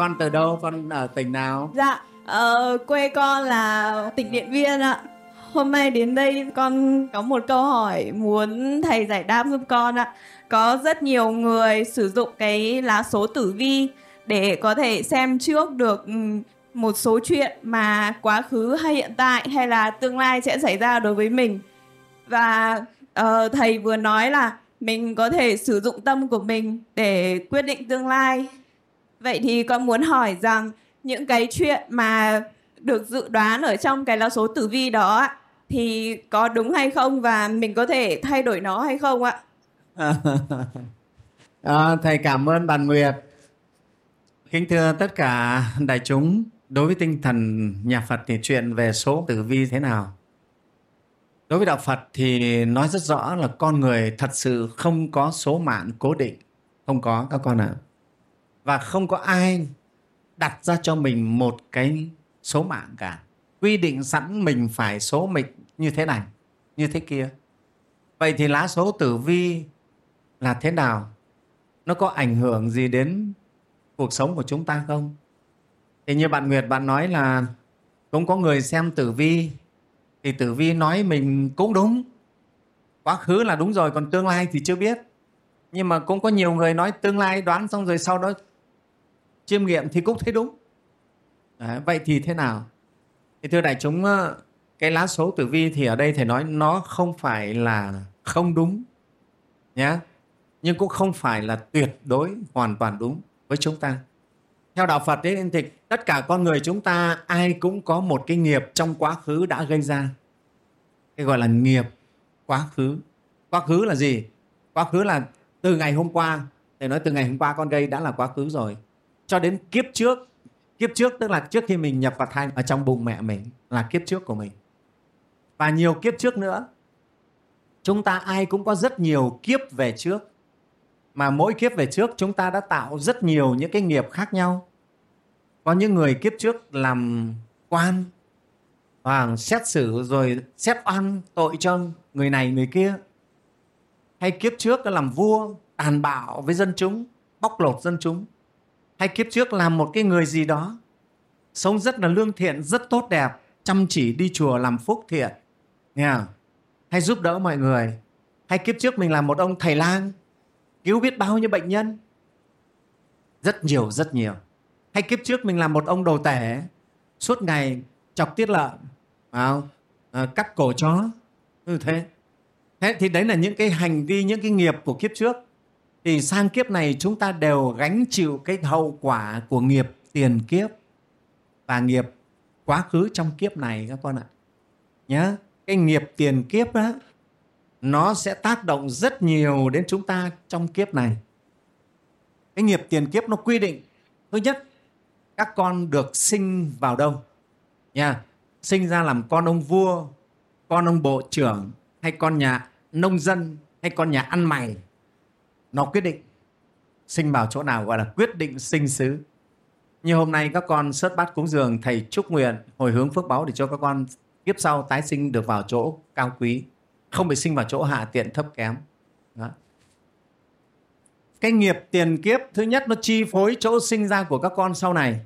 con từ đâu con ở tỉnh nào Dạ, ờ, quê con là tỉnh Điện Biên ạ. Hôm nay đến đây con có một câu hỏi muốn thầy giải đáp giúp con ạ. Có rất nhiều người sử dụng cái lá số tử vi để có thể xem trước được ừ, một số chuyện mà quá khứ hay hiện tại hay là tương lai sẽ xảy ra đối với mình. Và uh, thầy vừa nói là mình có thể sử dụng tâm của mình để quyết định tương lai. Vậy thì con muốn hỏi rằng những cái chuyện mà được dự đoán ở trong cái lá số tử vi đó thì có đúng hay không và mình có thể thay đổi nó hay không ạ? à, thầy cảm ơn bạn Nguyệt. Kính thưa tất cả đại chúng đối với tinh thần nhà Phật thì chuyện về số tử vi thế nào? Đối với đạo Phật thì nói rất rõ là con người thật sự không có số mạng cố định. Không có các con ạ và không có ai đặt ra cho mình một cái số mạng cả. Quy định sẵn mình phải số mệnh như thế này, như thế kia. Vậy thì lá số tử vi là thế nào? Nó có ảnh hưởng gì đến cuộc sống của chúng ta không? Thì như bạn nguyệt, bạn nói là cũng có người xem tử vi, thì tử vi nói mình cũng đúng. Quá khứ là đúng rồi, còn tương lai thì chưa biết. Nhưng mà cũng có nhiều người nói tương lai đoán xong rồi sau đó chiêm nghiệm thì cũng thấy đúng. Đấy, vậy thì thế nào? Thì thưa đại chúng ờ, cái lá số tử vi thì ở đây thầy nói nó không phải là không đúng nhé nhưng cũng không phải là tuyệt đối hoàn toàn đúng với chúng ta. Theo đạo phật ấy thì tất cả con người chúng ta ai cũng có một cái nghiệp trong quá khứ đã gây ra. Cái gọi là nghiệp quá khứ. Quá khứ là gì? Quá khứ là từ ngày hôm qua thầy nói từ ngày hôm qua con gây đã là quá khứ rồi cho đến kiếp trước kiếp trước tức là trước khi mình nhập vào thai ở trong bụng mẹ mình là kiếp trước của mình. Và nhiều kiếp trước nữa, chúng ta ai cũng có rất nhiều kiếp về trước. Mà mỗi kiếp về trước chúng ta đã tạo rất nhiều những cái nghiệp khác nhau. Có những người kiếp trước làm quan và xét xử rồi xét oan tội cho người này người kia. Hay kiếp trước làm vua, tàn bạo với dân chúng, bóc lột dân chúng hay kiếp trước làm một cái người gì đó sống rất là lương thiện rất tốt đẹp chăm chỉ đi chùa làm phúc thiện. Nghe không? hay giúp đỡ mọi người. Hay kiếp trước mình làm một ông thầy lang cứu biết bao nhiêu bệnh nhân. Rất nhiều rất nhiều. Hay kiếp trước mình làm một ông đồ tể suốt ngày chọc tiết lợn à, cắt cổ chó. Như thế. Thế thì đấy là những cái hành vi những cái nghiệp của kiếp trước thì sang kiếp này chúng ta đều gánh chịu cái hậu quả của nghiệp, tiền kiếp và nghiệp quá khứ trong kiếp này các con ạ. Nhớ, cái nghiệp, tiền kiếp đó nó sẽ tác động rất nhiều đến chúng ta trong kiếp này. Cái nghiệp, tiền kiếp nó quy định, thứ nhất, các con được sinh vào đâu? Nha, sinh ra làm con ông vua, con ông bộ trưởng, hay con nhà nông dân, hay con nhà ăn mày nó quyết định sinh vào chỗ nào, gọi là quyết định sinh xứ. Như hôm nay các con sớt bát cúng dường, thầy chúc nguyện, hồi hướng phước báo để cho các con kiếp sau tái sinh được vào chỗ cao quý, không bị sinh vào chỗ hạ tiện thấp kém. Đó. cái nghiệp tiền kiếp thứ nhất nó chi phối chỗ sinh ra của các con sau này.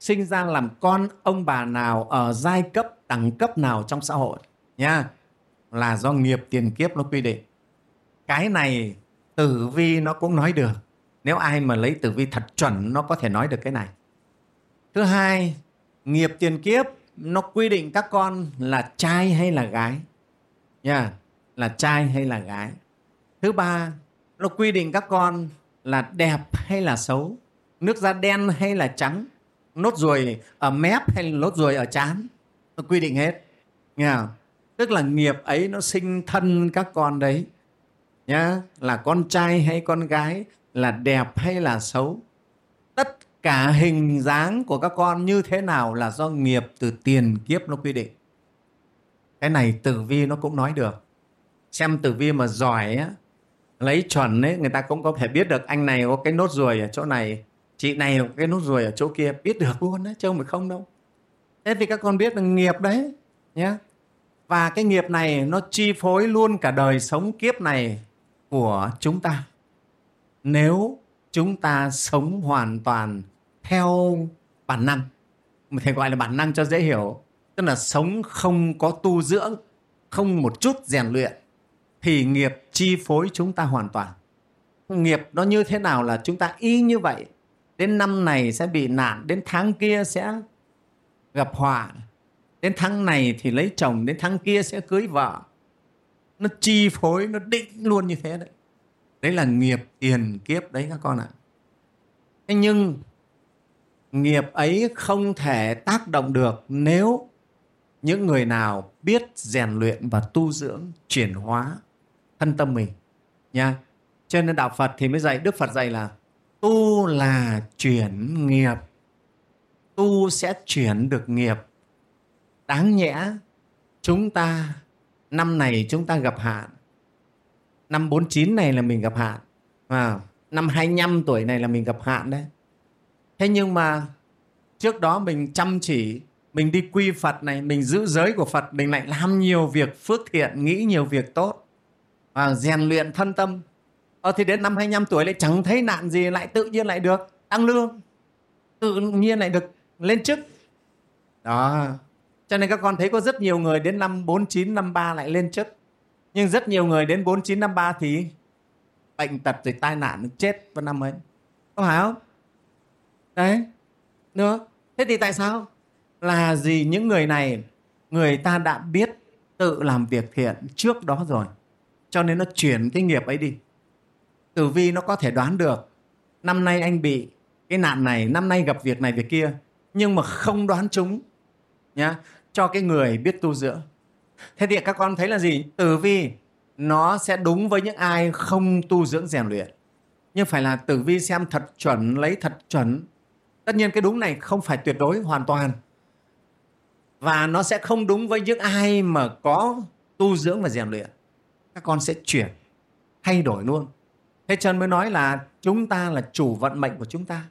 Sinh ra làm con ông bà nào ở giai cấp, đẳng cấp nào trong xã hội, nha. Là do nghiệp tiền kiếp nó quy định. Cái này tử vi nó cũng nói được. Nếu ai mà lấy tử vi thật chuẩn, nó có thể nói được cái này. Thứ hai, nghiệp tiền kiếp, nó quy định các con là trai hay là gái. Nha, là trai hay là gái. Thứ ba, nó quy định các con là đẹp hay là xấu, nước da đen hay là trắng, nốt ruồi ở mép hay là nốt ruồi ở trán. Nó quy định hết. Nghe không? tức là nghiệp ấy nó sinh thân các con đấy nhá, là con trai hay con gái, là đẹp hay là xấu, tất cả hình dáng của các con như thế nào là do nghiệp từ tiền kiếp nó quy định. Cái này tử vi nó cũng nói được. Xem tử vi mà giỏi á, lấy chuẩn ấy, người ta cũng có thể biết được anh này có cái nốt ruồi ở chỗ này, chị này có cái nốt ruồi ở chỗ kia, biết được luôn đấy chứ không phải không đâu. Thế thì các con biết là nghiệp đấy nhé và cái nghiệp này nó chi phối luôn cả đời sống kiếp này của chúng ta. Nếu chúng ta sống hoàn toàn theo bản năng, mà thầy gọi là bản năng cho dễ hiểu, tức là sống không có tu dưỡng, không một chút rèn luyện, thì nghiệp chi phối chúng ta hoàn toàn. Nghiệp nó như thế nào là chúng ta y như vậy, đến năm này sẽ bị nạn, đến tháng kia sẽ gặp họa, đến tháng này thì lấy chồng, đến tháng kia sẽ cưới vợ nó chi phối nó định luôn như thế đấy. Đấy là nghiệp tiền kiếp đấy các con ạ. Thế nhưng nghiệp ấy không thể tác động được nếu những người nào biết rèn luyện và tu dưỡng chuyển hóa thân tâm mình nha cho nên đạo phật thì mới dạy đức phật dạy là tu là chuyển nghiệp. Tu sẽ chuyển được nghiệp. Đáng nhẽ chúng ta năm này chúng ta gặp hạn. Năm 49 này là mình gặp hạn. À, năm 25 tuổi này là mình gặp hạn đấy. Thế nhưng mà trước đó mình chăm chỉ mình đi quy Phật này mình giữ giới của Phật mình lại làm nhiều việc phước thiện nghĩ nhiều việc tốt. Và rèn luyện thân tâm. Ờ, thì đến năm 25 tuổi lại chẳng thấy nạn gì lại tự nhiên lại được tăng lương. Tự nhiên lại được lên chức. Đó cho nên các con thấy có rất nhiều người đến năm 49, 53 lại lên chức nhưng rất nhiều người đến 49, 53 thì bệnh tật rồi tai nạn chết vào năm ấy. Có phải không? Đấy. Nữa. Thế thì tại sao? Là gì những người này người ta đã biết tự làm việc thiện trước đó rồi. Cho nên nó chuyển cái nghiệp ấy đi. Tử vi nó có thể đoán được. Năm nay anh bị cái nạn này năm nay gặp việc này việc kia. Nhưng mà không đoán chúng. Nhá cho cái người biết tu dưỡng. Thế thì các con thấy là gì? Tử vi nó sẽ đúng với những ai không tu dưỡng rèn luyện. Nhưng phải là tử vi xem thật chuẩn, lấy thật chuẩn. Tất nhiên cái đúng này không phải tuyệt đối, hoàn toàn. Và nó sẽ không đúng với những ai mà có tu dưỡng và rèn luyện. Các con sẽ chuyển, thay đổi luôn. Thế chân mới nói là chúng ta là chủ vận mệnh của chúng ta.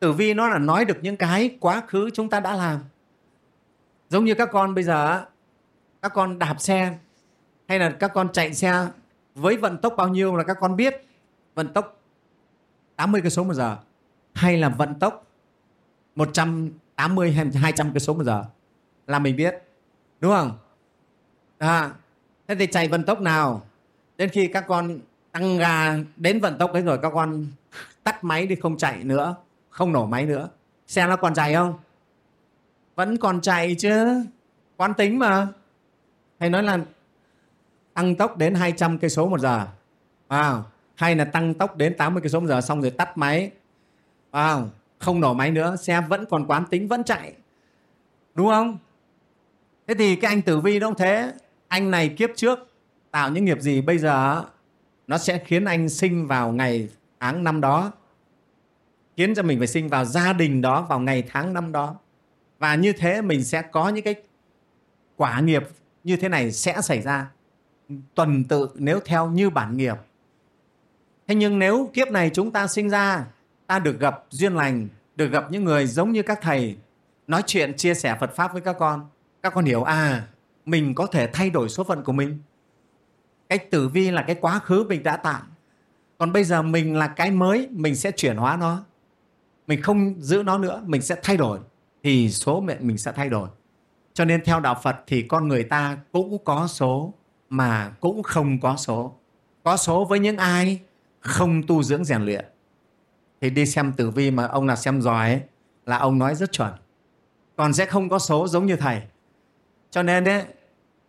Tử vi nó là nói được những cái quá khứ chúng ta đã làm giống như các con bây giờ các con đạp xe hay là các con chạy xe với vận tốc bao nhiêu là các con biết. Vận tốc 80 cây số một giờ hay là vận tốc 180 hay 200 cây số một giờ là mình biết đúng không? À, thế thì chạy vận tốc nào? Đến khi các con tăng ga đến vận tốc ấy rồi các con tắt máy đi không chạy nữa không nổ máy nữa. Xe nó còn chạy không? Vẫn còn chạy chứ. Quán tính mà. Hay nói là tăng tốc đến 200 cây số một giờ. À, hay là tăng tốc đến 80 cây số một giờ xong rồi tắt máy. À, không nổ máy nữa. Xe vẫn còn quán tính vẫn chạy. Đúng không? Thế thì cái anh tử vi nó cũng thế. Anh này kiếp trước tạo những nghiệp gì bây giờ nó sẽ khiến anh sinh vào ngày tháng năm đó. Khiến cho mình phải sinh vào gia đình đó vào ngày tháng năm đó và như thế mình sẽ có những cái quả nghiệp như thế này sẽ xảy ra tuần tự nếu theo như bản nghiệp. Thế nhưng nếu kiếp này chúng ta sinh ra, ta được gặp duyên lành, được gặp những người giống như các thầy nói chuyện, chia sẻ phật pháp với các con các con hiểu à mình có thể thay đổi số phận của mình. Cái tử vi là cái quá khứ mình đã tạo. Còn bây giờ mình là cái mới, mình sẽ chuyển hóa nó. Mình không giữ nó nữa, mình sẽ thay đổi thì số mệnh mình sẽ thay đổi. Cho nên theo đạo phật thì con người ta cũng có số mà cũng không có số. Có số với những ai không tu dưỡng rèn luyện. Thì đi xem tử vi mà ông là xem giỏi ấy, là ông nói rất chuẩn. Còn sẽ không có số giống như thầy. Cho nên đấy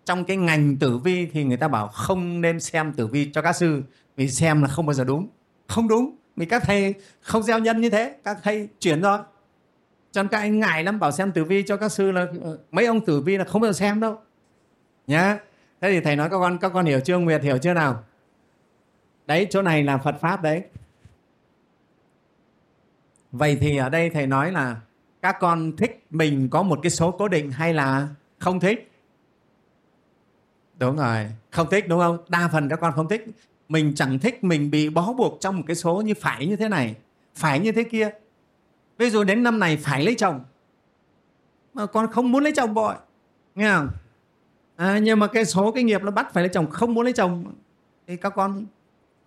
trong cái ngành tử vi thì người ta bảo không nên xem tử vi cho các sư vì xem là không bao giờ đúng. Không đúng vì các thầy không gieo nhân như thế các thầy chuyển rồi cho nên các anh ngại lắm, bảo xem tử vi cho các sư là ờ, mấy ông tử vi là không bao giờ xem đâu. Nhá. Thế thì thầy nói, các con các con hiểu chưa, nguyệt hiểu chưa nào? Đấy, chỗ này là phật pháp đấy. Vậy thì ở đây thầy nói là các con thích mình có một cái số cố định hay là không thích? Đúng rồi, không thích đúng không? Đa phần các con không thích. Mình chẳng thích mình bị bó buộc trong một cái số như phải như thế này, phải như thế kia ví dụ đến năm này phải lấy chồng. Mà con không muốn lấy chồng bội nghe không? À, nhưng mà cái số cái nghiệp nó bắt phải lấy chồng không muốn lấy chồng thì các con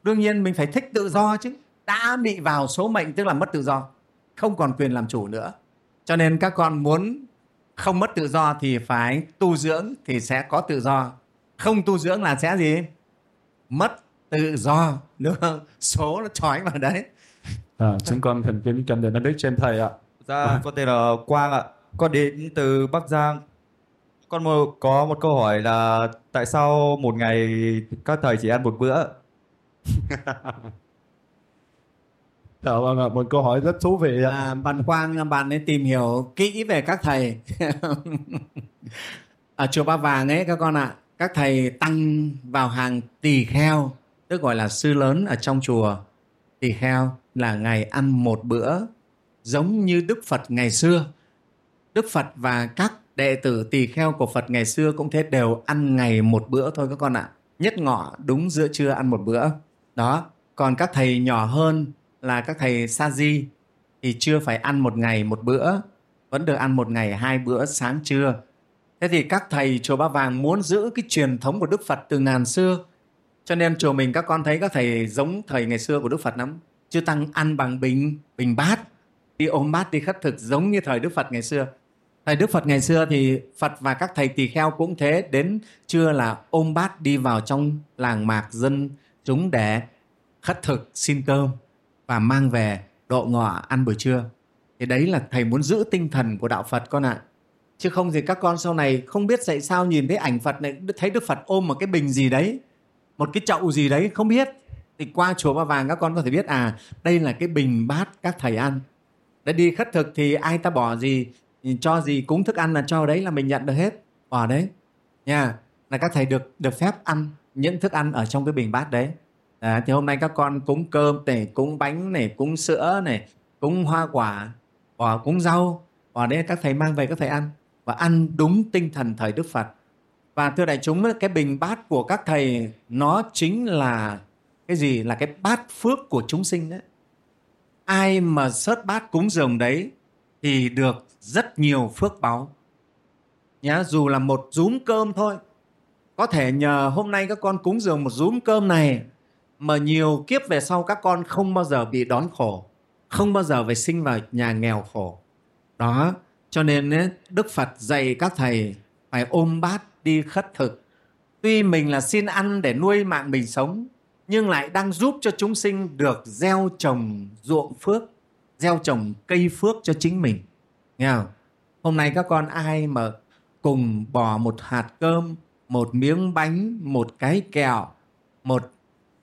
đương nhiên mình phải thích tự do chứ. Đã bị vào số mệnh tức là mất tự do không còn quyền làm chủ nữa. Cho nên các con muốn không mất tự do thì phải tu dưỡng thì sẽ có tự do. Không tu dưỡng là sẽ gì? Mất tự do. Đúng không? Số nó trói vào đấy. À, chúng con thành kính cảm ơn Đức trên thầy ạ. Dạ, con tên là Quang ạ. Con đến từ Bắc Giang. Con một, có một câu hỏi là tại sao một ngày các thầy chỉ ăn một bữa? Dạ vâng ạ, một câu hỏi rất thú vị ạ. à, bạn Quang bạn nên tìm hiểu kỹ về các thầy ở chùa Ba Vàng ấy các con ạ các thầy tăng vào hàng tỳ kheo tức gọi là sư lớn ở trong chùa tỳ kheo là ngày ăn một bữa, giống như Đức Phật ngày xưa. Đức Phật và các đệ tử tỳ kheo của Phật ngày xưa cũng thế, đều ăn ngày một bữa thôi các con ạ. Nhất ngọ, đúng giữa trưa ăn một bữa. Đó, còn các thầy nhỏ hơn là các thầy sa di thì chưa phải ăn một ngày một bữa, vẫn được ăn một ngày hai bữa sáng trưa. Thế thì các thầy chùa ba vàng muốn giữ cái truyền thống của đức phật từ ngàn xưa cho nên chùa mình các con thấy các thầy giống thầy ngày xưa của đức phật lắm. Chư tăng ăn bằng bình bình bát, đi ôm bát, đi khất thực giống như thời đức phật ngày xưa. Thời đức phật ngày xưa thì phật và các thầy tỳ kheo cũng thế, đến trưa là ôm bát đi vào trong làng mạc dân chúng để khất thực, xin cơm và mang về độ ngọ ăn buổi trưa. Thì đấy là thầy muốn giữ tinh thần của đạo phật con ạ. Chứ không thì các con sau này không biết dạy sao nhìn thấy ảnh phật này, thấy đức phật ôm một cái bình gì đấy một cái chậu gì đấy không biết. Thì qua chùa ba vàng các con có thể biết à đây là cái bình bát các thầy ăn. Để đi khất thực thì ai ta bỏ gì cho gì cúng thức ăn là cho đấy là mình nhận được hết. Bỏ đấy. Nha là các thầy được được phép ăn những thức ăn ở trong cái bình bát đấy. À, thì hôm nay các con cúng cơm này cúng bánh này cúng sữa này cúng hoa quả bỏ cúng rau. Bỏ đấy các thầy mang về các thầy ăn và ăn đúng tinh thần thời đức phật và thưa đại chúng, cái bình bát của các thầy, nó chính là cái gì? Là cái bát phước của chúng sinh đấy. Ai mà sớt bát cúng dường đấy thì được rất nhiều phước báu. Nhá, dù là một rúm cơm thôi. Có thể nhờ hôm nay các con cúng dường một rúm cơm này mà nhiều kiếp về sau các con không bao giờ bị đón khổ, không bao giờ phải sinh vào nhà nghèo khổ. Đó, cho nên đức phật dạy các thầy phải ôm bát đi khất thực. Tuy mình là xin ăn để nuôi mạng mình sống nhưng lại đang giúp cho chúng sinh được gieo trồng ruộng phước gieo trồng cây phước cho chính mình. Nghe không? hôm nay các con ai mà cùng bỏ một hạt cơm một miếng bánh một cái kẹo một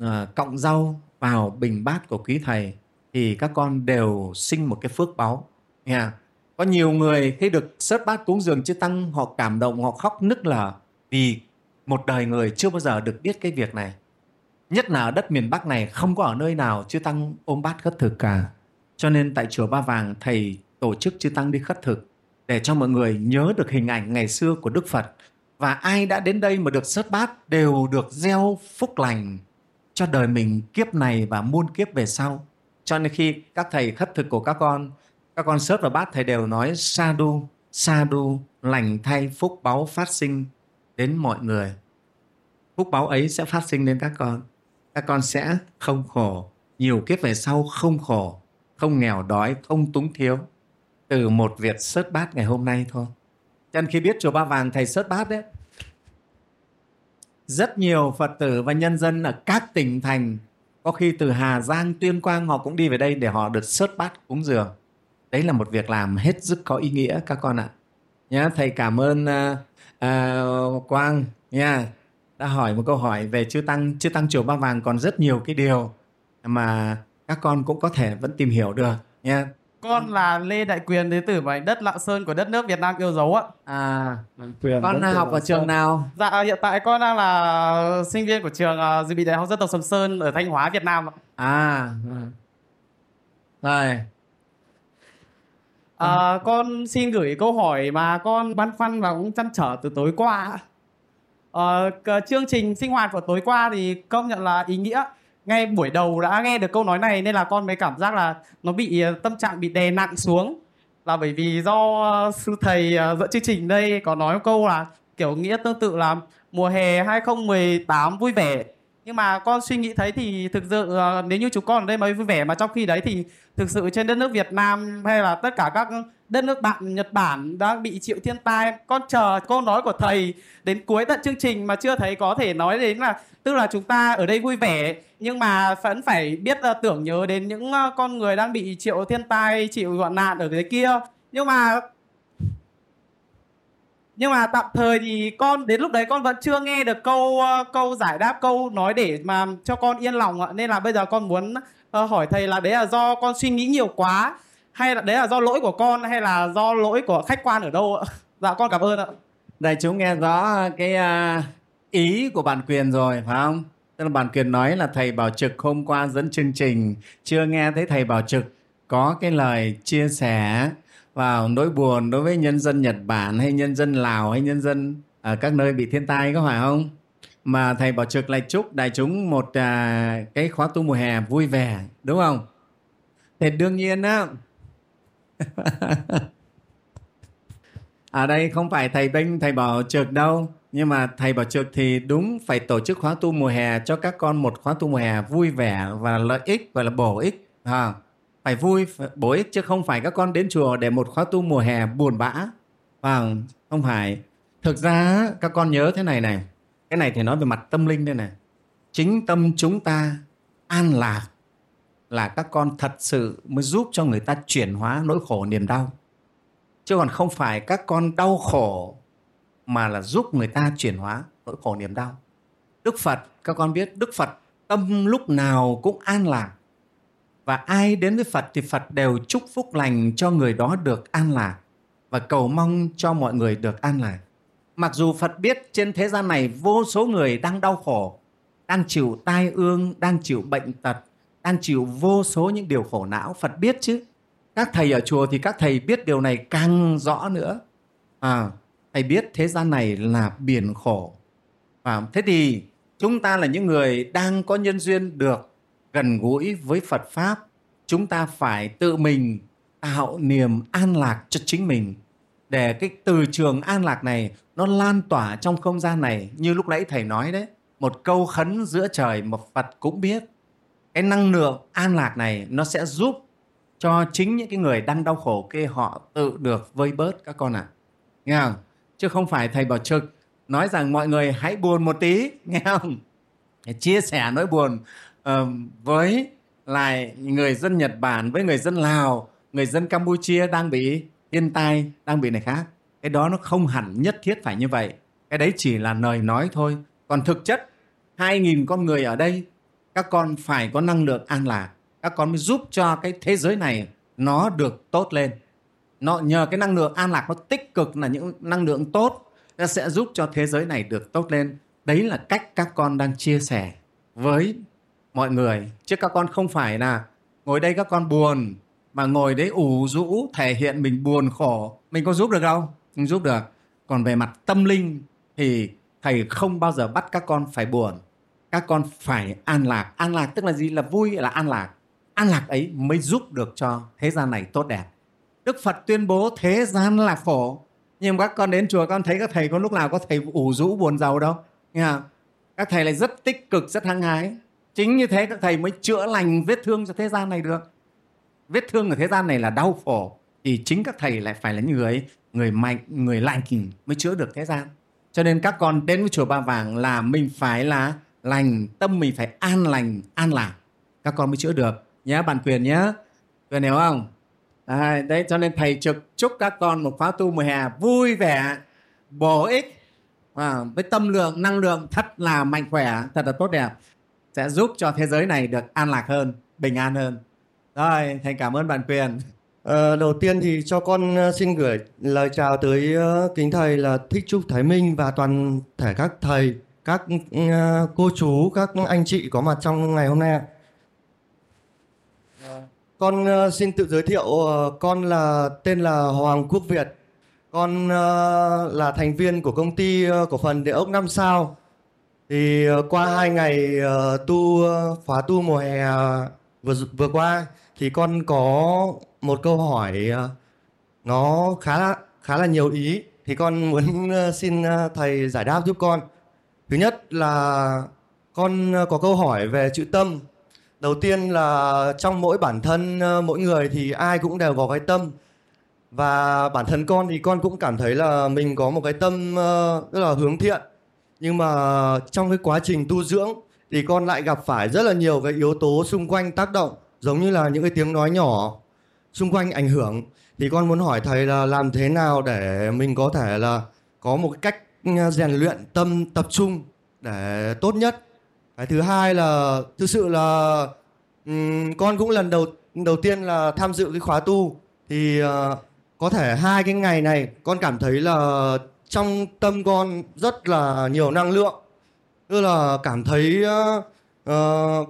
uh, cọng rau vào bình bát của quý thầy thì các con đều sinh một cái phước báu. Nghe có nhiều người khi được sớt bát cúng dường chư tăng, họ cảm động, họ khóc nức lở vì một đời người chưa bao giờ được biết cái việc này. Nhất là ở đất miền bắc này, không có ở nơi nào chư tăng ôm bát khất thực cả. Cho nên tại chùa ba vàng, thầy tổ chức chư tăng đi khất thực để cho mọi người nhớ được hình ảnh ngày xưa của đức phật. Và ai đã đến đây mà được sớt bát đều được gieo phúc lành cho đời mình kiếp này và muôn kiếp về sau. Cho nên khi các thầy khất thực của các con các con sớt và bát thầy đều nói, sa đu sa đu, lành thay phúc báu phát sinh đến mọi người. Phúc báu ấy sẽ phát sinh đến các con. Các con sẽ không khổ. Nhiều kiếp về sau không khổ, không nghèo đói, không túng thiếu. Từ một việc sớt bát ngày hôm nay thôi. Cho nên khi biết chùa ba vàng thầy sớt bát đấy rất nhiều phật tử và nhân dân ở các tỉnh thành, có khi từ hà giang, tuyên quang họ cũng đi về đây để họ được sớt bát cúng dường đấy là một việc làm hết sức có ý nghĩa các con ạ. Nhá thầy cảm ơn uh, uh, quang nha. Đã hỏi một câu hỏi về chư tăng chư tăng chùa ba vàng còn rất nhiều cái điều mà các con cũng có thể vẫn tìm hiểu được nha. Con là Lê Đại Quyền đến từ mảnh đất Lạng Sơn của đất nước Việt Nam yêu dấu ạ. à Quyền con học ở trường nào? Dạ hiện tại con đang là sinh viên của trường uh, dự bị Đại học Dân tộc Sầm Sơn ở Thanh Hóa Việt Nam ạ. à rồi À, con xin gửi câu hỏi mà con băn khoăn và cũng chăn trở từ tối qua. À, chương trình sinh hoạt của tối qua thì công nhận là ý nghĩa. Ngay buổi đầu đã nghe được câu nói này nên là con mới cảm giác là nó bị ờ, tâm trạng bị đè nặng xuống. Là bởi vì do sư thầy dẫn chương trình đây có nói một câu là kiểu nghĩa tương tự là mùa hè 2018 vui vẻ nhưng mà con suy nghĩ thấy thì thực sự ờ, nếu như chúng con ở đây mới vui vẻ mà trong khi đấy thì thực sự trên đất nước Việt Nam hay là tất cả các đất nước bạn Nhật Bản đang bị chịu thiên tai con chờ câu nói của thầy đến cuối tận chương trình mà chưa thấy có thể nói đến là tức là chúng ta ở đây vui vẻ. Nhưng mà vẫn phải biết uh, tưởng nhớ đến những uh, con người đang bị chịu thiên tai chịu hoạn nạn ở dưới kia. Nhưng mà nhưng mà tạm thời thì con đến lúc đấy con vẫn chưa nghe được câu uh, câu giải đáp câu nói để mà cho con yên lòng ạ. Nên là bây giờ con muốn uh, hỏi thầy là đấy là do con suy nghĩ nhiều quá hay là đấy là do lỗi của con hay là do lỗi của khách quan ở đâu ạ? Dạ con cảm ơn ạ. Đây chúng nghe rõ cái ờ, ý của bạn Quyền rồi phải không? Tức là bạn Quyền nói là thầy Bảo Trực hôm qua dẫn chương trình chưa nghe thấy thầy Bảo Trực có cái lời chia sẻ vào nỗi buồn đối với nhân dân Nhật Bản hay nhân dân Lào hay nhân dân ở các nơi bị thiên tai có phải không? Mà thầy Bảo Trực lại chúc đại chúng một à, cái khóa tu mùa hè vui vẻ đúng không? Thì đương nhiên á ở đây không phải thầy Binh, thầy bảo trực đâu nhưng mà thầy bảo trực thì đúng phải tổ chức khóa tu mùa hè cho các con một khóa tu mùa hè vui vẻ và lợi ích và là bổ ích à, phải vui phải bổ ích chứ không phải các con đến chùa để một khóa tu mùa hè buồn bã. Và không phải. Thực ra, các con nhớ thế này này. Cái này thì nói về mặt tâm linh đây này. Chính tâm chúng ta an lạc là các con thật sự mới giúp cho người ta chuyển hóa nỗi khổ niềm đau. Chứ còn không phải các con đau khổ mà là giúp người ta chuyển hóa nỗi khổ niềm đau. Đức phật, các con biết đức phật tâm lúc nào cũng an lạc và ai đến với phật thì phật đều chúc phúc lành cho người đó được an lạc. Và cầu mong cho mọi người được an lạc. Mặc dù phật biết trên thế gian này vô số người đang đau khổ đang chịu tai ương đang chịu bệnh tật đang chịu vô số những điều khổ não phật biết chứ. Các thầy ở chùa thì các thầy biết điều này càng rõ nữa. À, thầy biết thế gian này là biển khổ. À, thế thì chúng ta là những người đang có nhân duyên được gần gũi với phật pháp chúng ta phải tự mình tạo niềm an lạc cho chính mình để cái từ trường an lạc này nó lan tỏa trong không gian này như lúc nãy thầy nói đấy một câu khấn giữa trời mà phật cũng biết cái năng lượng an lạc này nó sẽ giúp cho chính những cái người đang đau khổ kia họ tự được vơi bớt các con ạ. À. Nghe không? Chứ không phải thầy bảo trực nói rằng mọi người hãy buồn một tí, nghe không? Chia sẻ nỗi buồn uh, với lại người dân Nhật Bản, với người dân Lào, người dân Campuchia đang bị thiên tai, đang bị này khác. Cái đó nó không hẳn nhất thiết phải như vậy. Cái đấy chỉ là lời nói thôi. Còn thực chất, 2.000 con người ở đây, các con phải có năng lượng an lạc các con mới giúp cho cái thế giới này nó được tốt lên nó nhờ cái năng lượng an lạc nó tích cực là những năng lượng tốt nó sẽ giúp cho thế giới này được tốt lên đấy là cách các con đang chia sẻ với mọi người chứ các con không phải là ngồi đây các con buồn, mà ngồi đấy ủ rũ, thể hiện mình buồn khổ. Mình có giúp được đâu không giúp được. Còn về mặt tâm linh thì thầy không bao giờ bắt các con phải buồn. Các con phải an lạc. An lạc tức là gì? Là vui là an lạc? An lạc ấy mới giúp được cho thế gian này tốt đẹp. Đức phật tuyên bố thế gian là khổ. Nhưng các con đến chùa con thấy các thầy có lúc nào có thầy ủ rũ, buồn giàu đâu. Nghe không? các thầy lại rất tích cực, rất hăng hái chính như thế các thầy mới chữa lành vết thương cho thế gian này được. Vết thương ở thế gian này là đau khổ thì chính các thầy lại phải là những người người mạnh người lành mới chữa được thế gian. Cho nên các con đến với chùa ba vàng là mình phải là lành tâm mình phải an lành an lạc. Các con mới chữa được. Nhé bản quyền nhé quyền hiểu không? À, đấy cho nên thầy trực chúc các con một khóa tu mùa hè vui vẻ bổ ích à, với tâm lượng năng lượng thật là mạnh khỏe thật là tốt đẹp sẽ giúp cho thế giới này được an lạc hơn bình an hơn rồi thầy cảm ơn bạn quyền À, đầu tiên thì cho con ờ, xin gửi lời chào tới uh, kính thầy là Thích Trúc Thái Minh và toàn thể các thầy, các uh, cô chú, các anh chị có mặt trong ngày hôm nay. Con uh, xin tự giới thiệu, con là tên là Hoàng Quốc Việt. Con là thành viên của công ty cổ phần địa ốc 5 sao. Thì ờ, qua hai ngày ờ, tu ờ, khóa tu mùa hè vừa vừa qua thì con có một câu hỏi nó khá là, khá là nhiều ý thì con muốn xin thầy giải đáp giúp con. Thứ nhất là con có câu hỏi về chữ tâm. Đầu tiên là trong mỗi bản thân mỗi người thì ai cũng đều có cái tâm. Và bản thân con thì con cũng cảm thấy là mình có một cái tâm rất là hướng thiện. Nhưng mà trong cái quá trình tu dưỡng thì con lại gặp phải rất là nhiều cái yếu tố xung quanh tác động giống như là những cái tiếng nói nhỏ xung quanh ảnh hưởng. Thì con muốn hỏi thầy là làm thế nào để mình có thể là có một cái cách ừ, rèn luyện tâm tập trung để tốt nhất? Cái thứ hai là thực sự là um, con cũng lần đầu đầu tiên là tham dự cái khóa tu. Thì uh, có thể hai cái ngày này con cảm thấy là trong tâm con rất là nhiều năng lượng. Tức là cảm thấy uh,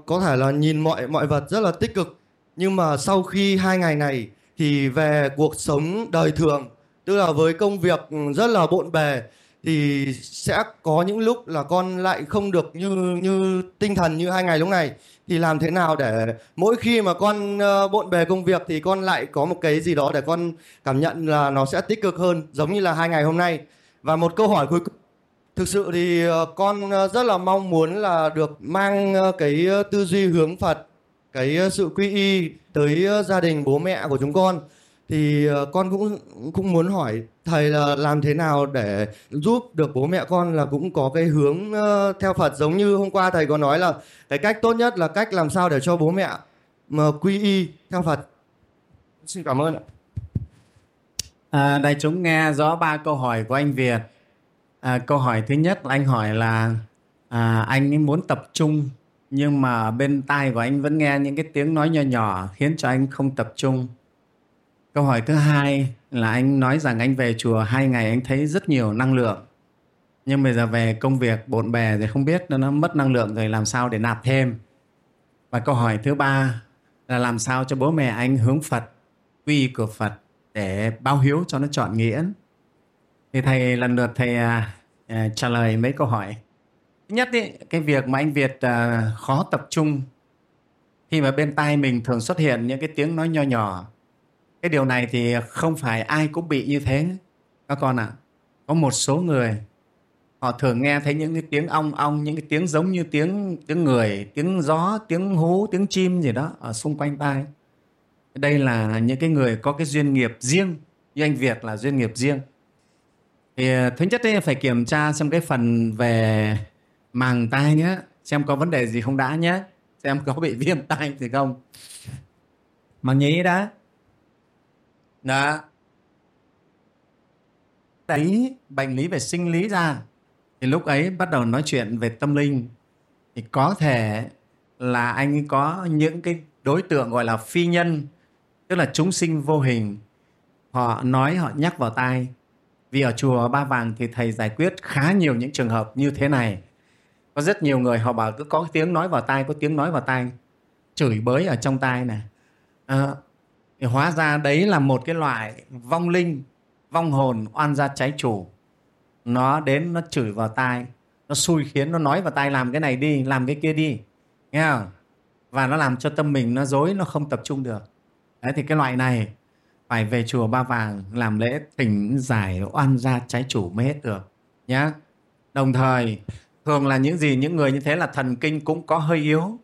có thể là nhìn mọi mọi vật rất là tích cực. Nhưng mà sau khi hai ngày này thì về cuộc sống đời thường tức là với công việc rất là bộn bề thì sẽ có những lúc là con lại không được như như tinh thần như hai ngày lúc này. Thì làm thế nào để mỗi khi mà con uh, bộn bề công việc thì con lại có một cái gì đó để con cảm nhận là nó sẽ tích cực hơn giống như là hai ngày hôm nay và một câu hỏi cuối cùng thực sự thì ờ, con ờ, rất là mong muốn là được mang ờ, cái tư duy hướng Phật, cái sự quy y tới gia đình bố mẹ của chúng con thì con cũng cũng muốn hỏi thầy là làm thế nào để giúp được bố mẹ con là cũng có cái hướng theo Phật giống như hôm qua thầy có nói là cái cách tốt nhất là cách làm sao để cho bố mẹ mà quy y theo Phật. Xin cảm ơn ạ. À, đại chúng nghe rõ ba câu hỏi của anh Việt. À, câu hỏi thứ nhất là anh hỏi là à, anh ấy muốn tập trung nhưng mà bên tai của anh vẫn nghe những cái tiếng nói nhỏ nhỏ khiến cho anh không tập trung. Câu hỏi thứ hai là anh nói rằng anh về chùa hai ngày anh thấy rất nhiều năng lượng. Nhưng bây giờ về công việc bộn bề thì không biết nó, nó mất năng lượng rồi làm sao để nạp thêm. Và câu hỏi thứ ba là làm sao cho bố mẹ anh hướng Phật, quy của Phật để báo hiếu cho nó chọn nghĩa. Thì thầy lần lượt thầy à, à, trả lời mấy câu hỏi. Thứ nhất ý, cái việc mà anh Việt à, khó tập trung khi mà bên tai mình thường xuất hiện những cái tiếng nói nho nhỏ. Cái điều này thì không phải ai cũng bị như thế các con ạ. Có một số người họ thường nghe thấy những cái tiếng ong ong, những cái tiếng giống như tiếng tiếng người, tiếng gió, tiếng hú, tiếng chim gì đó ở xung quanh tai. Đây là những cái người có cái duyên nghiệp riêng, như anh Việt là duyên nghiệp riêng. Thì à, thứ nhất ấy, phải kiểm tra xem cái phần về màng tai nhé, xem có vấn đề gì không đã nhé, xem có bị viêm tai gì không. Màng nhĩ đã. Đó. Lý, bệnh lý về sinh lý ra thì lúc ấy bắt đầu nói chuyện về tâm linh thì có thể là anh có những cái đối tượng gọi là phi nhân tức là chúng sinh vô hình họ nói họ nhắc vào tai. Vì ở chùa Ba Vàng thì thầy giải quyết khá nhiều những trường hợp như thế này. Có rất nhiều người họ bảo cứ có tiếng nói vào tai có tiếng nói vào tai. Chửi bới ở trong tai này à, ờ, thì hóa ra đấy là một cái loại vong linh vong hồn oan gia trái chủ. Nó đến nó chửi vào tai nó xui khiến nó nói vào tai làm cái này đi làm cái kia đi. Nghe không? Và nó làm cho tâm mình nó dối nó không tập trung được đấy thì cái loại này phải về chùa ba vàng làm lễ thỉnh giải oan gia trái chủ mới hết được nhá. Đồng thời thường là những gì những người như thế là thần kinh cũng có hơi yếu.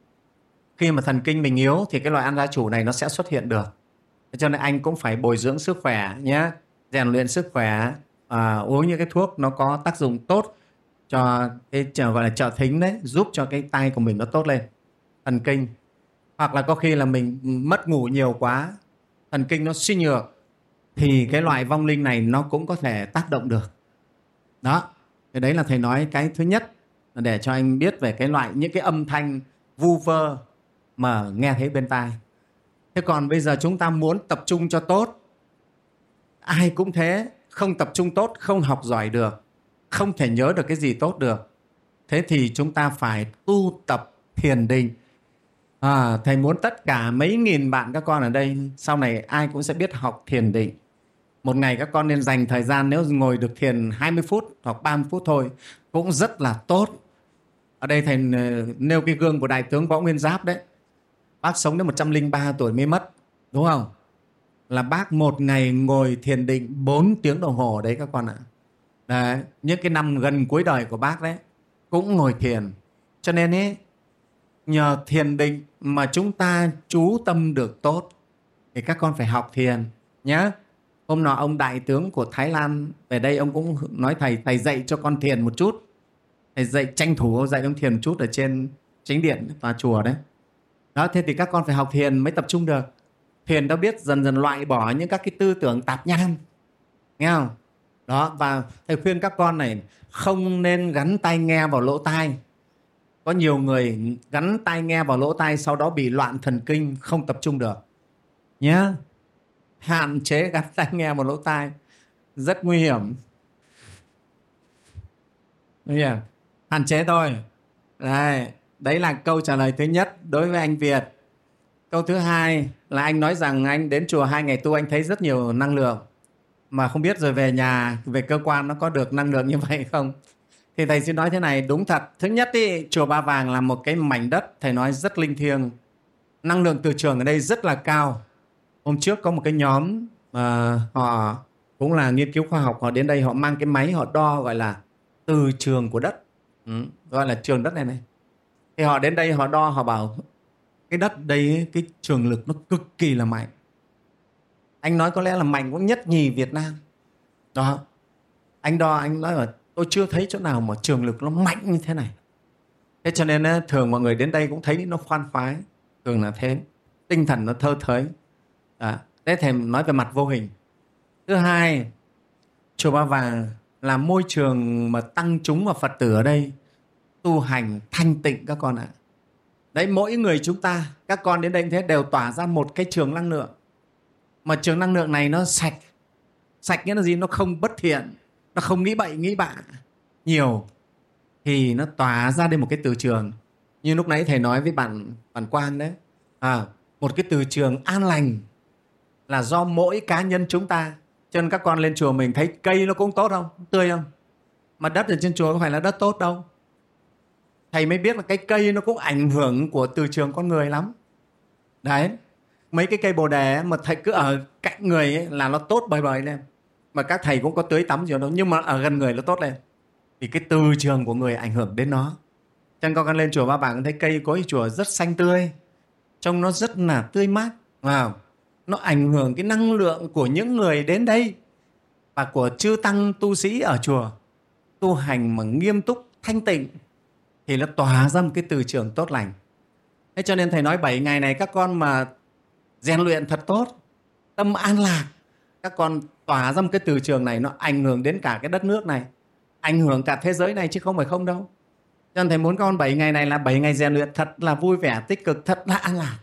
Khi mà thần kinh mình yếu thì cái loại ăn gia chủ này nó sẽ xuất hiện được. Cho nên anh cũng phải bồi dưỡng sức khỏe nhé rèn luyện sức khỏe à, uống những cái thuốc nó có tác dụng tốt cho cái chờ gọi là trợ thính đấy giúp cho cái tay của mình nó tốt lên thần kinh hoặc là có khi là mình mất ngủ nhiều quá, thần kinh nó suy nhược, thì cái loại vong linh này nó cũng có thể tác động được. Đó, thì đấy là thầy nói cái thứ nhất, là để cho anh biết về cái loại, những cái âm thanh vu vơ mà nghe thấy bên tai. Thế còn bây giờ chúng ta muốn tập trung cho tốt. Ai cũng thế, không tập trung tốt, không học giỏi được, không thể nhớ được cái gì tốt được. Thế thì chúng ta phải tu tập thiền định à, thầy muốn tất cả mấy nghìn bạn các con ở đây sau này ai cũng sẽ biết học thiền định. Một ngày các con nên dành thời gian nếu ngồi được thiền 20 phút hoặc 30 phút thôi cũng rất là tốt. Ở đây thầy ờ, nêu cái gương của đại tướng võ nguyên giáp đấy. Bác sống đến 103 tuổi mới mất đúng không? Là bác một ngày ngồi thiền định 4 tiếng đồng hồ đấy các con ạ. Đấy, những cái năm gần cuối đời của bác đấy cũng ngồi thiền. Cho nên ấy nhờ thiền định mà chúng ta chú tâm được tốt. Thì các con phải học thiền nhé hôm nọ ông đại tướng của thái lan về đây ông cũng nói, thầy thầy dạy cho con thiền một chút. Thầy dạy tranh thủ dạy ông thiền một chút ở trên chính điện tòa chùa đấy. Đó, thế thì các con phải học thiền mới tập trung được. Thiền đã biết dần dần loại bỏ những các cái tư tưởng tạp nham, nghe không? Đó, và thầy khuyên các con này, không nên gắn tai nghe vào lỗ tai có nhiều người gắn tai nghe vào lỗ tai sau đó bị loạn thần kinh, không tập trung được. Nhé hạn chế gắn tai nghe vào lỗ tai. Rất nguy hiểm. Nguy hạn chế thôi. Đấy đấy là câu trả lời thứ nhất đối với anh Việt. Câu thứ hai là anh nói rằng anh đến chùa hai ngày tu, anh thấy rất nhiều năng lượng. Mà không biết rồi về nhà, về cơ quan nó có được năng lượng như vậy không? Thì thầy xin nói thế này đúng thật. Thứ nhất ý, chùa ba vàng là một cái mảnh đất thầy nói rất linh thiêng. Năng lượng từ trường ở đây rất là cao. Hôm trước có một cái nhóm mà họ cũng là nghiên cứu khoa học họ đến đây họ mang cái máy họ đo gọi là từ trường của đất. Ừ, gọi là trường đất này này. Thì họ đến đây họ đo họ bảo cái đất đây cái trường lực nó cực kỳ là mạnh. Anh nói có lẽ là mạnh cũng nhất nhì Việt Nam. Đó. Anh đo anh nói là tôi chưa thấy chỗ nào mà trường lực nó mạnh như thế này. Thế cho nên thường mọi người đến đây cũng thấy nó khoan khoái. Thường là thế. Tinh thần nó thơ thới. À, thế thì nói về mặt vô hình. Thứ hai chùa ba vàng là môi trường mà tăng chúng và phật tử ở đây tu hành thanh tịnh các con ạ. Đấy mỗi người chúng ta các con đến đây thế đều tỏa ra một cái trường năng lượng. Mà trường năng lượng này nó sạch. Sạch nghĩa là gì? Nó không bất thiện nó không nghĩ bậy nghĩ bạ. Nhiều thì nó tỏa ra đây một cái từ trường. Như lúc nãy thầy nói với bạn bạn quan đấy. À, một cái từ trường an lành là do mỗi cá nhân chúng ta. Cho nên các con lên chùa mình thấy cây nó cũng tốt không? Tươi không? Mà đất ở trên chùa có phải là đất tốt đâu? Thầy mới biết là cái cây nó cũng ảnh hưởng của từ trường con người lắm. Đấy mấy cái cây bồ đề mà thầy cứ ở cạnh người ấy là nó tốt bời bời lên mà các thầy cũng có tưới tắm gì đó nhưng mà ở gần người nó tốt lên. Thì cái từ trường của người ảnh hưởng đến nó. Cho nên con lên chùa ba bảng thấy cây cối chùa rất xanh tươi. Trông nó rất là tươi mát. Wow. nó ảnh hưởng cái năng lượng của những người đến đây và của chư tăng tu sĩ ở chùa. Tu hành mà nghiêm túc, thanh tịnh thì nó tỏa ra một cái từ trường tốt lành. Thế cho nên thầy nói 7 ngày này các con mà rèn luyện thật tốt, tâm an lạc, các con tỏa ra một cái từ trường này nó ảnh hưởng đến cả cái đất nước này, ảnh hưởng cả thế giới này chứ không phải không đâu. Cho nên thầy muốn con 7 ngày này là 7 ngày rèn luyện thật là vui vẻ, tích cực, thật là an lạc.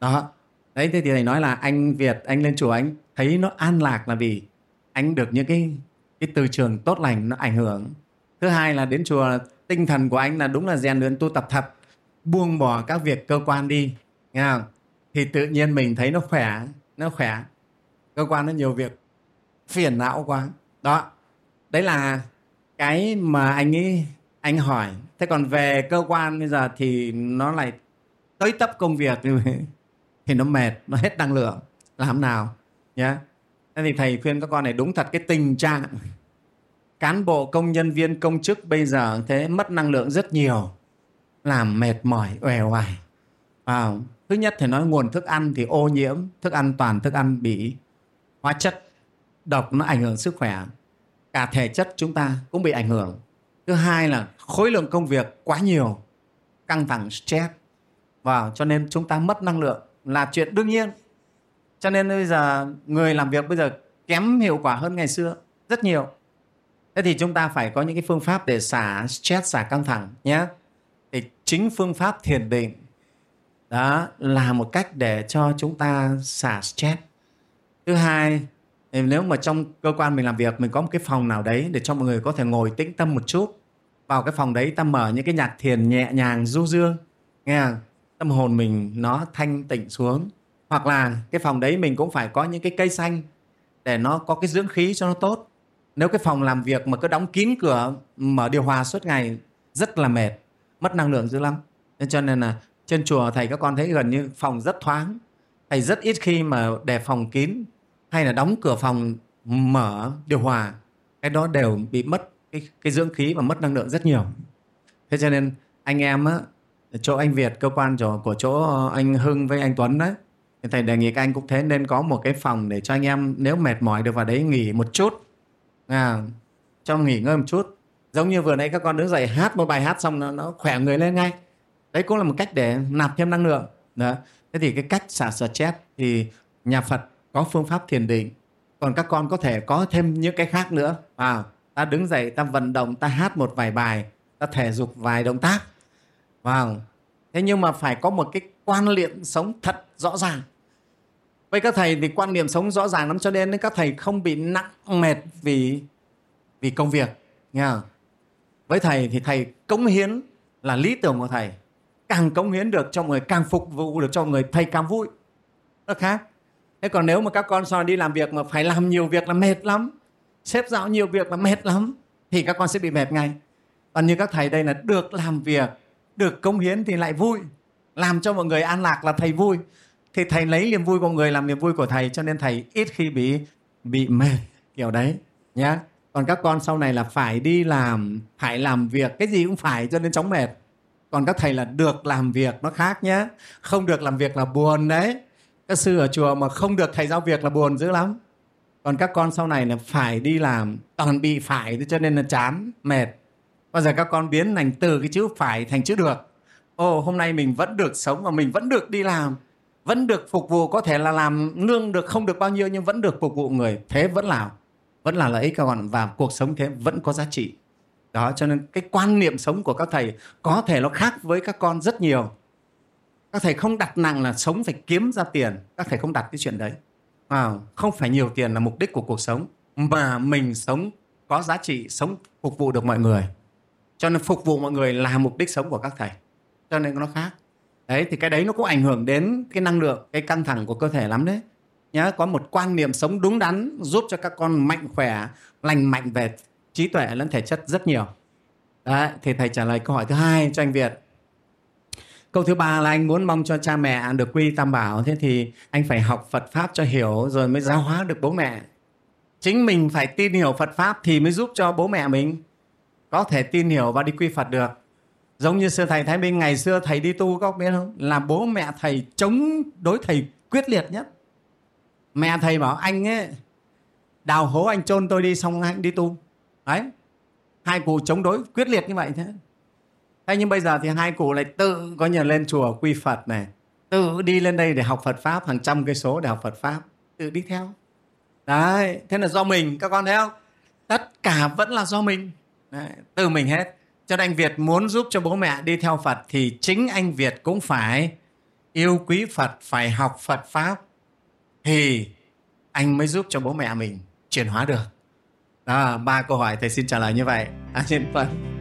Đó. Đấy, thế thì thầy nói là anh Việt, anh lên chùa anh thấy nó an lạc là vì anh được những cái cái từ trường tốt lành nó ảnh hưởng. Thứ hai là đến chùa, tinh thần của anh là đúng là rèn luyện tu tập thật, buông bỏ các việc cơ quan đi, nghe không? thì tự nhiên mình thấy nó khỏe nó khỏe. Cơ quan nó nhiều việc phiền não quá. Đó đấy là cái mà anh ấy anh hỏi. Thế còn về cơ quan bây giờ thì nó lại tới tấp công việc thì nó mệt nó hết năng lượng. Làm nào nhé thế thì thầy khuyên các con này đúng thật cái tình trạng cán bộ công nhân viên công chức bây giờ thế mất năng lượng rất nhiều làm mệt mỏi uể oải. À, thứ nhất thì nói nguồn thức ăn thì ô nhiễm thức ăn toàn thức ăn bị hóa chất độc nó ảnh hưởng sức khỏe. Cả thể chất chúng ta cũng bị ảnh hưởng. Thứ hai là khối lượng công việc quá nhiều, căng thẳng, stress. Và cho nên chúng ta mất năng lượng là chuyện đương nhiên. Cho nên bây giờ người làm việc bây giờ kém hiệu quả hơn ngày xưa rất nhiều. Thế thì chúng ta phải có những cái phương pháp để xả stress, xả căng thẳng nhé. Thì chính phương pháp thiền định, đó là một cách để cho chúng ta xả stress. Thứ hai nếu mà trong cơ quan mình làm việc, mình có một cái phòng nào đấy để cho mọi người có thể ngồi tĩnh tâm một chút. Vào cái phòng đấy ta mở những cái nhạc thiền nhẹ nhàng, du dương. Nghe tâm hồn mình nó thanh tịnh xuống. Hoặc là cái phòng đấy mình cũng phải có những cái cây xanh để nó có cái dưỡng khí cho nó tốt. Nếu cái phòng làm việc mà cứ đóng kín cửa, mở điều hòa suốt ngày, rất là mệt, mất năng lượng dữ lắm. Nên cho nên là trên chùa thầy các con thấy gần như phòng rất thoáng. Thầy rất ít khi mà để phòng kín hay là đóng cửa phòng mở điều hòa cái đó đều bị mất cái, cái dưỡng khí và mất năng lượng rất nhiều. Thế cho nên anh em á chỗ anh Việt cơ quan chỗ của chỗ anh Hưng với anh Tuấn đấy thì thầy đề nghị các anh cũng thế nên có một cái phòng để cho anh em nếu mệt mỏi được vào đấy nghỉ một chút. À, cho nghỉ ngơi một chút. Giống như vừa nãy các con đứng dậy hát một bài hát xong nó, nó khỏe người lên ngay. Đấy cũng là một cách để nạp thêm năng lượng. Đó. Thế thì cái cách xả stress thì nhà Phật có phương pháp thiền định còn các con có thể có thêm những cái khác nữa à, ta đứng dậy ta vận động ta hát một vài bài ta thể dục vài động tác Vâng. Thế nhưng mà phải có một cái quan niệm sống thật rõ ràng. Với các thầy thì quan niệm sống rõ ràng lắm cho nên các thầy không bị nặng mệt vì vì công việc. nha? Với thầy thì thầy cống hiến là lý tưởng của thầy. Càng cống hiến được cho người, càng phục vụ được cho người, thầy càng vui. Nó khác. Thế còn nếu mà các con sau đi làm việc mà phải làm nhiều việc là mệt lắm. Xếp dạo nhiều việc là mệt lắm. Thì các con sẽ bị mệt ngay. Còn như các thầy đây là được làm việc, được công hiến thì lại vui làm cho mọi người an lạc là thầy vui thì thầy lấy niềm vui của người làm niềm vui của thầy, cho nên thầy ít khi bị bị mệt, kiểu đấy, nhá còn các con sau này là phải đi làm, phải làm việc, cái gì cũng phải cho nên chóng mệt còn các thầy là được làm việc nó khác nhé không được làm việc là buồn đấy các sư ở chùa mà không được thầy giao việc là buồn dữ lắm. Còn các con sau này là phải đi làm, toàn bị phải, cho nên là chán, mệt. Bao giờ các con biến thành từ cái chữ phải thành chữ được? Ồ hôm nay mình vẫn được sống và mình vẫn được đi làm. Vẫn được phục vụ, có thể là làm lương được không được bao nhiêu nhưng vẫn được phục vụ người. Thế vẫn là vẫn là lợi ích các con. Và cuộc sống thế vẫn có giá trị. Đó, cho nên cái quan niệm sống của các thầy có thể nó khác với các con rất nhiều các thầy không đặt nặng là sống phải kiếm ra tiền. Các thầy không đặt cái chuyện đấy. À, không phải nhiều tiền là mục đích của cuộc sống mà mình sống có giá trị sống phục vụ được mọi người. Cho nên phục vụ mọi người là mục đích sống của các thầy. Cho nên nó khác. Đấy thì cái đấy nó cũng ảnh hưởng đến cái năng lượng cái căng thẳng của cơ thể lắm đấy. Nhớ có một quan niệm sống đúng đắn giúp cho các con mạnh khỏe lành mạnh về trí tuệ lẫn thể chất rất nhiều. Đấy thì thầy trả lời câu hỏi thứ hai cho anh Việt câu thứ ba là anh muốn mong cho cha mẹ được quy tam bảo thế thì anh phải học Phật pháp cho hiểu rồi mới giáo hóa được bố mẹ chính mình phải tin hiểu Phật pháp thì mới giúp cho bố mẹ mình có thể tin hiểu và đi quy Phật được. Giống như sư thầy Thái Minh, ngày xưa thầy đi tu có biết không? Là bố mẹ thầy chống đối thầy quyết liệt nhất. Mẹ thầy bảo, anh ấy, đào hố anh chôn tôi đi, xong anh đi tu. Đấy. Hai cụ chống đối quyết liệt như vậy thế. Thế nhưng bây giờ thì hai cụ lại tự có nhờ lên chùa quy Phật này, tự đi lên đây để học Phật pháp hàng trăm cây số để học Phật pháp, tự đi theo. Đấy, thế là do mình các con thấy không? Tất cả vẫn là do mình. Đấy, từ mình hết cho nên anh Việt muốn giúp cho bố mẹ đi theo Phật thì chính anh Việt cũng phải yêu quý Phật phải học Phật pháp thì anh mới giúp cho bố mẹ mình chuyển hóa được đó ba câu hỏi thầy xin trả lời như vậy à, xin Phật